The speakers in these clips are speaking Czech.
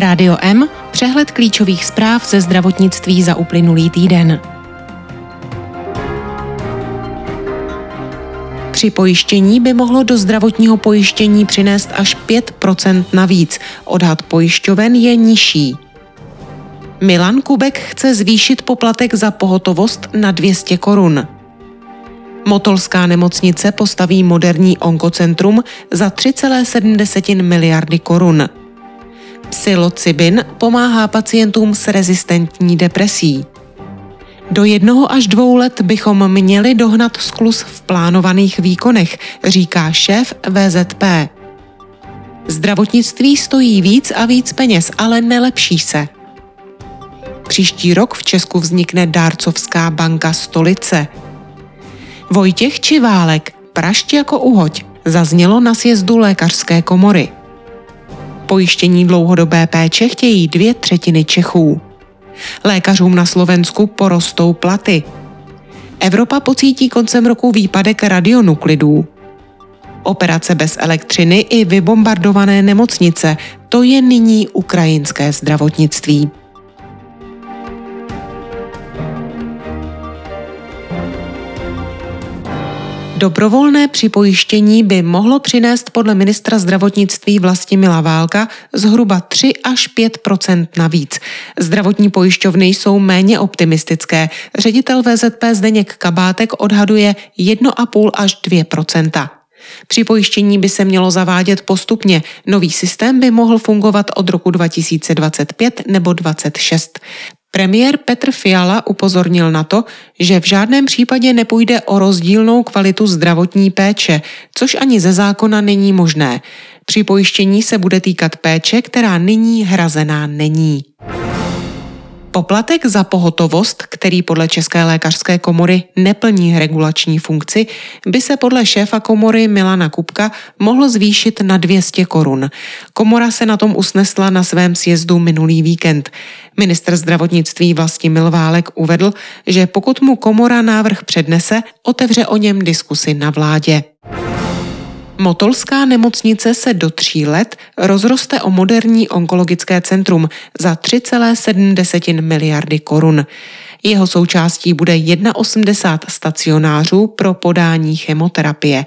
Rádio M, přehled klíčových zpráv ze zdravotnictví za uplynulý týden. Při pojištění by mohlo do zdravotního pojištění přinést až 5% navíc. Odhad pojišťoven je nižší. Milan Kubek chce zvýšit poplatek za pohotovost na 200 korun. Motolská nemocnice postaví moderní onkocentrum za 3,7 miliardy korun. Psilocybin pomáhá pacientům s rezistentní depresí. Do jednoho až dvou let bychom měli dohnat sklus v plánovaných výkonech, říká šéf VZP. Zdravotnictví stojí víc a víc peněz, ale nelepší se. Příští rok v Česku vznikne dárcovská banka stolice. Vojtěch či Válek, prašť jako uhoď, zaznělo na sjezdu lékařské komory. Pojištění dlouhodobé péče chtějí dvě třetiny Čechů. Lékařům na Slovensku porostou platy. Evropa pocítí koncem roku výpadek radionuklidů. Operace bez elektřiny i vybombardované nemocnice, to je nyní ukrajinské zdravotnictví. Dobrovolné připojištění by mohlo přinést podle ministra zdravotnictví Vlastimila Válka zhruba 3 až 5% navíc. Zdravotní pojišťovny jsou méně optimistické. Ředitel VZP Zdeněk Kabátek odhaduje 1,5 až 2 při pojištění by se mělo zavádět postupně. Nový systém by mohl fungovat od roku 2025 nebo 2026. Premiér Petr Fiala upozornil na to, že v žádném případě nepůjde o rozdílnou kvalitu zdravotní péče, což ani ze zákona není možné. Při pojištění se bude týkat péče, která nyní hrazená není. Poplatek za pohotovost, který podle České lékařské komory neplní regulační funkci, by se podle šéfa komory Milana Kupka mohl zvýšit na 200 korun. Komora se na tom usnesla na svém sjezdu minulý víkend. Minister zdravotnictví Vlastimil Válek uvedl, že pokud mu komora návrh přednese, otevře o něm diskusi na vládě. Motolská nemocnice se do tří let rozroste o moderní onkologické centrum za 3,7 miliardy korun. Jeho součástí bude 81 stacionářů pro podání chemoterapie.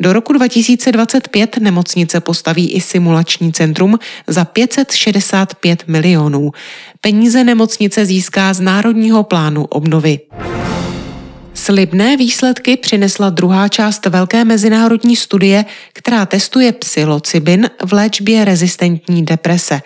Do roku 2025 nemocnice postaví i simulační centrum za 565 milionů. Peníze nemocnice získá z Národního plánu obnovy. Slibné výsledky přinesla druhá část velké mezinárodní studie, která testuje psilocybin v léčbě rezistentní deprese.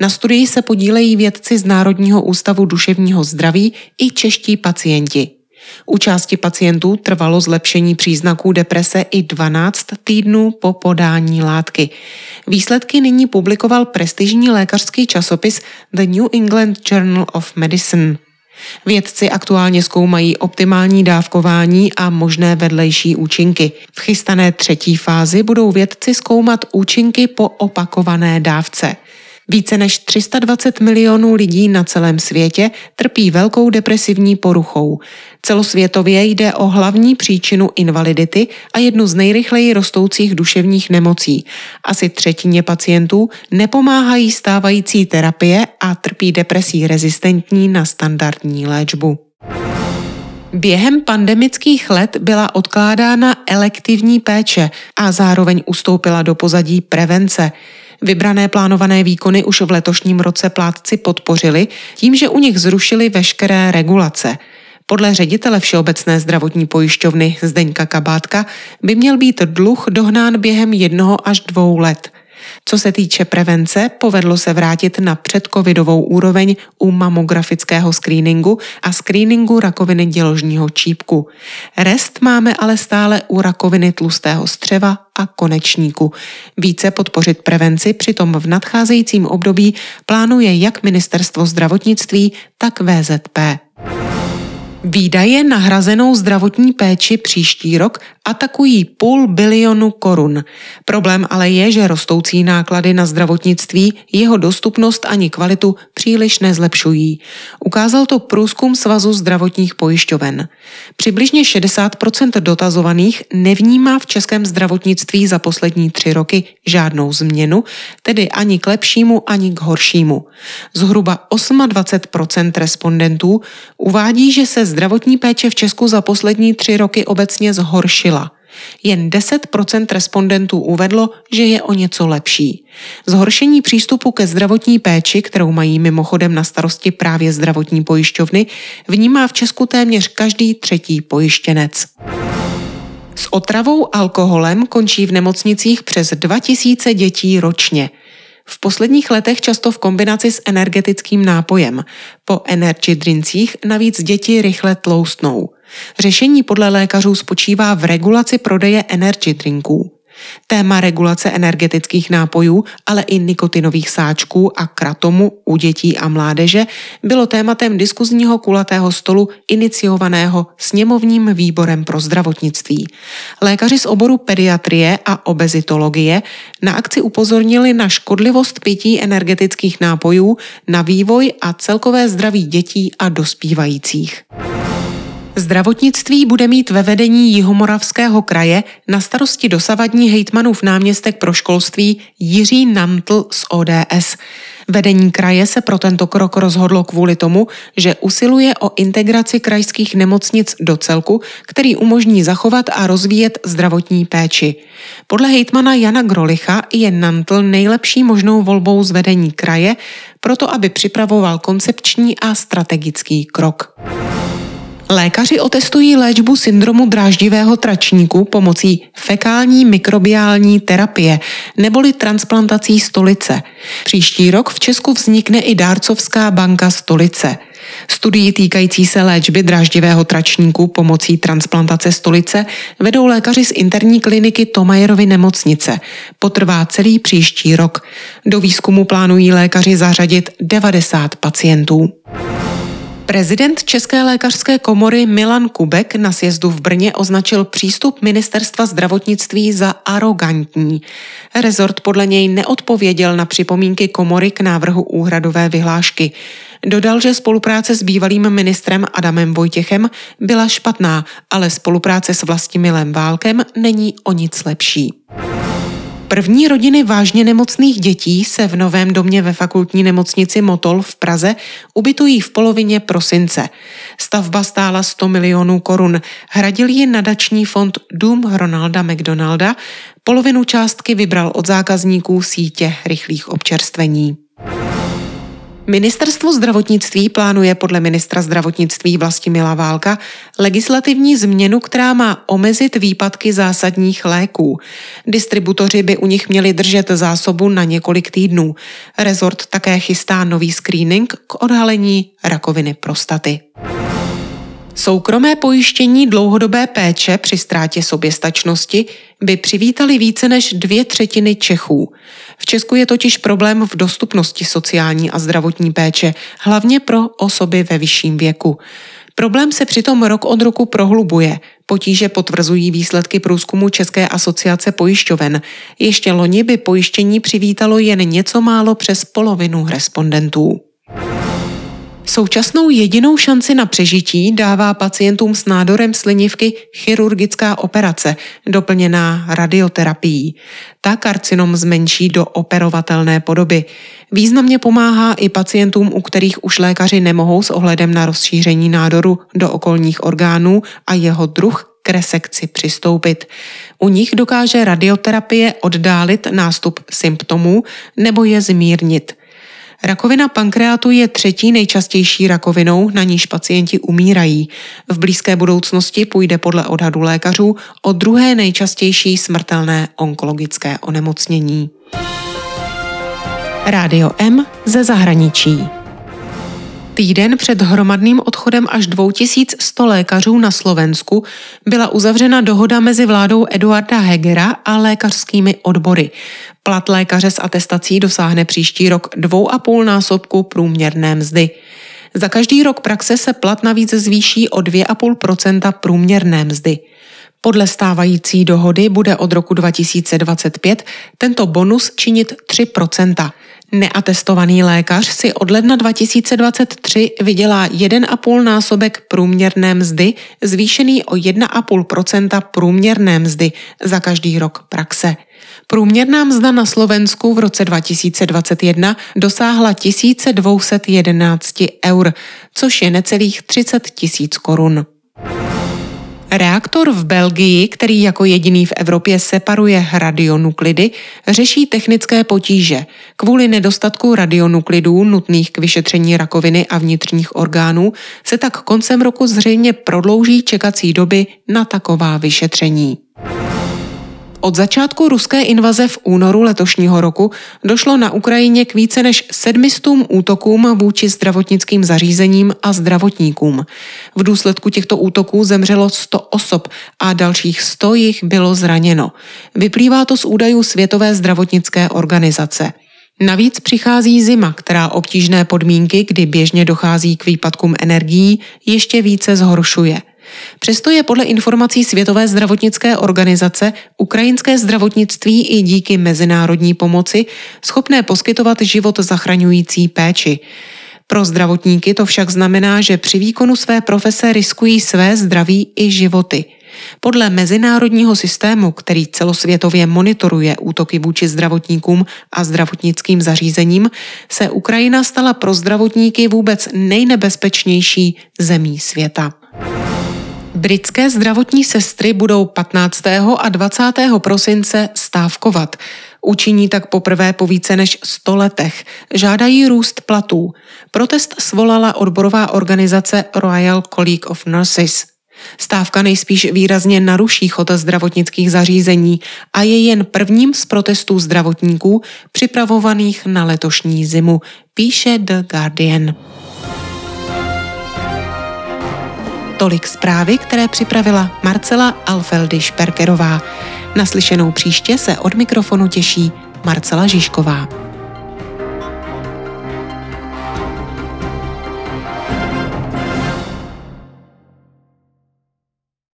Na studii se podílejí vědci z Národního ústavu duševního zdraví i čeští pacienti. U části pacientů trvalo zlepšení příznaků deprese i 12 týdnů po podání látky. Výsledky nyní publikoval prestižní lékařský časopis The New England Journal of Medicine. Vědci aktuálně zkoumají optimální dávkování a možné vedlejší účinky. V chystané třetí fázi budou vědci zkoumat účinky po opakované dávce. Více než 320 milionů lidí na celém světě trpí velkou depresivní poruchou. Celosvětově jde o hlavní příčinu invalidity a jednu z nejrychleji rostoucích duševních nemocí. Asi třetině pacientů nepomáhají stávající terapie a trpí depresí rezistentní na standardní léčbu. Během pandemických let byla odkládána elektivní péče a zároveň ustoupila do pozadí prevence. Vybrané plánované výkony už v letošním roce plátci podpořili tím, že u nich zrušili veškeré regulace. Podle ředitele Všeobecné zdravotní pojišťovny Zdeňka Kabátka by měl být dluh dohnán během jednoho až dvou let – co se týče prevence, povedlo se vrátit na předcovidovou úroveň u mamografického screeningu a screeningu rakoviny děložního čípku. Rest máme ale stále u rakoviny tlustého střeva a konečníku. Více podpořit prevenci přitom v nadcházejícím období plánuje jak Ministerstvo zdravotnictví, tak VZP. Výdaje na hrazenou zdravotní péči příští rok atakují půl bilionu korun. Problém ale je, že rostoucí náklady na zdravotnictví jeho dostupnost ani kvalitu příliš nezlepšují. Ukázal to průzkum Svazu zdravotních pojišťoven. Přibližně 60% dotazovaných nevnímá v českém zdravotnictví za poslední tři roky žádnou změnu, tedy ani k lepšímu, ani k horšímu. Zhruba 28% respondentů uvádí, že se zdravotní péče v Česku za poslední tři roky obecně zhoršila. Jen 10% respondentů uvedlo, že je o něco lepší. Zhoršení přístupu ke zdravotní péči, kterou mají mimochodem na starosti právě zdravotní pojišťovny, vnímá v Česku téměř každý třetí pojištěnec. S otravou alkoholem končí v nemocnicích přes 2000 dětí ročně. V posledních letech často v kombinaci s energetickým nápojem. Po energy drincích navíc děti rychle tloustnou. Řešení podle lékařů spočívá v regulaci prodeje energy drinků. Téma regulace energetických nápojů, ale i nikotinových sáčků a kratomu u dětí a mládeže bylo tématem diskuzního kulatého stolu iniciovaného sněmovním výborem pro zdravotnictví. Lékaři z oboru pediatrie a obezitologie na akci upozornili na škodlivost pití energetických nápojů, na vývoj a celkové zdraví dětí a dospívajících. Zdravotnictví bude mít ve vedení Jihomoravského kraje na starosti dosavadní hejtmanův náměstek pro školství Jiří Nantl z ODS. Vedení kraje se pro tento krok rozhodlo kvůli tomu, že usiluje o integraci krajských nemocnic do celku, který umožní zachovat a rozvíjet zdravotní péči. Podle hejtmana Jana Grolicha je Nantl nejlepší možnou volbou z vedení kraje, proto aby připravoval koncepční a strategický krok. Lékaři otestují léčbu syndromu dráždivého tračníku pomocí fekální mikrobiální terapie neboli transplantací stolice. Příští rok v Česku vznikne i dárcovská banka stolice. Studii týkající se léčby dráždivého tračníku pomocí transplantace stolice vedou lékaři z interní kliniky Tomajerovy nemocnice. Potrvá celý příští rok. Do výzkumu plánují lékaři zařadit 90 pacientů. Prezident České lékařské komory Milan Kubek na sjezdu v Brně označil přístup ministerstva zdravotnictví za arrogantní. Rezort podle něj neodpověděl na připomínky komory k návrhu úhradové vyhlášky. Dodal, že spolupráce s bývalým ministrem Adamem Vojtěchem byla špatná, ale spolupráce s Vlastimilem Válkem není o nic lepší. První rodiny vážně nemocných dětí se v novém domě ve fakultní nemocnici Motol v Praze ubytují v polovině prosince. Stavba stála 100 milionů korun. Hradil ji nadační fond Dům Ronalda McDonalda. Polovinu částky vybral od zákazníků sítě rychlých občerstvení. Ministerstvo zdravotnictví plánuje podle ministra zdravotnictví Vlastimila Válka legislativní změnu, která má omezit výpadky zásadních léků. Distributoři by u nich měli držet zásobu na několik týdnů. Rezort také chystá nový screening k odhalení rakoviny prostaty. Soukromé pojištění dlouhodobé péče při ztrátě soběstačnosti by přivítali více než dvě třetiny Čechů. V Česku je totiž problém v dostupnosti sociální a zdravotní péče, hlavně pro osoby ve vyšším věku. Problém se přitom rok od roku prohlubuje. Potíže potvrzují výsledky průzkumu České asociace pojišťoven. Ještě loni by pojištění přivítalo jen něco málo přes polovinu respondentů. Současnou jedinou šanci na přežití dává pacientům s nádorem slinivky chirurgická operace, doplněná radioterapií. Ta karcinom zmenší do operovatelné podoby. Významně pomáhá i pacientům, u kterých už lékaři nemohou s ohledem na rozšíření nádoru do okolních orgánů a jeho druh k resekci přistoupit. U nich dokáže radioterapie oddálit nástup symptomů nebo je zmírnit. Rakovina pankreatu je třetí nejčastější rakovinou, na níž pacienti umírají. V blízké budoucnosti půjde podle odhadu lékařů o druhé nejčastější smrtelné onkologické onemocnění. Rádio M ze zahraničí. Týden před hromadným odchodem až 2100 lékařů na Slovensku byla uzavřena dohoda mezi vládou Eduarda Hegera a lékařskými odbory. Plat lékaře s atestací dosáhne příští rok dvou a půl násobku průměrné mzdy. Za každý rok praxe se plat navíc zvýší o 2,5% průměrné mzdy. Podle stávající dohody bude od roku 2025 tento bonus činit 3% Neatestovaný lékař si od ledna 2023 vydělá 1,5 násobek průměrné mzdy, zvýšený o 1,5% průměrné mzdy za každý rok praxe. Průměrná mzda na Slovensku v roce 2021 dosáhla 1211 eur, což je necelých 30 tisíc korun. Reaktor v Belgii, který jako jediný v Evropě separuje radionuklidy, řeší technické potíže. Kvůli nedostatku radionuklidů nutných k vyšetření rakoviny a vnitřních orgánů se tak koncem roku zřejmě prodlouží čekací doby na taková vyšetření. Od začátku ruské invaze v únoru letošního roku došlo na Ukrajině k více než sedmistům útokům vůči zdravotnickým zařízením a zdravotníkům. V důsledku těchto útoků zemřelo 100 osob a dalších 100 jich bylo zraněno. Vyplývá to z údajů Světové zdravotnické organizace. Navíc přichází zima, která obtížné podmínky, kdy běžně dochází k výpadkům energií, ještě více zhoršuje. Přesto je podle informací Světové zdravotnické organizace ukrajinské zdravotnictví i díky mezinárodní pomoci schopné poskytovat život zachraňující péči. Pro zdravotníky to však znamená, že při výkonu své profese riskují své zdraví i životy. Podle mezinárodního systému, který celosvětově monitoruje útoky vůči zdravotníkům a zdravotnickým zařízením, se Ukrajina stala pro zdravotníky vůbec nejnebezpečnější zemí světa. Britské zdravotní sestry budou 15. a 20. prosince stávkovat. Učiní tak poprvé po více než 100 letech. Žádají růst platů. Protest svolala odborová organizace Royal College of Nurses. Stávka nejspíš výrazně naruší chod zdravotnických zařízení a je jen prvním z protestů zdravotníků připravovaných na letošní zimu, píše The Guardian. Tolik zprávy, které připravila Marcela Alfeldy Šperkerová. Naslyšenou příště se od mikrofonu těší Marcela Žižková.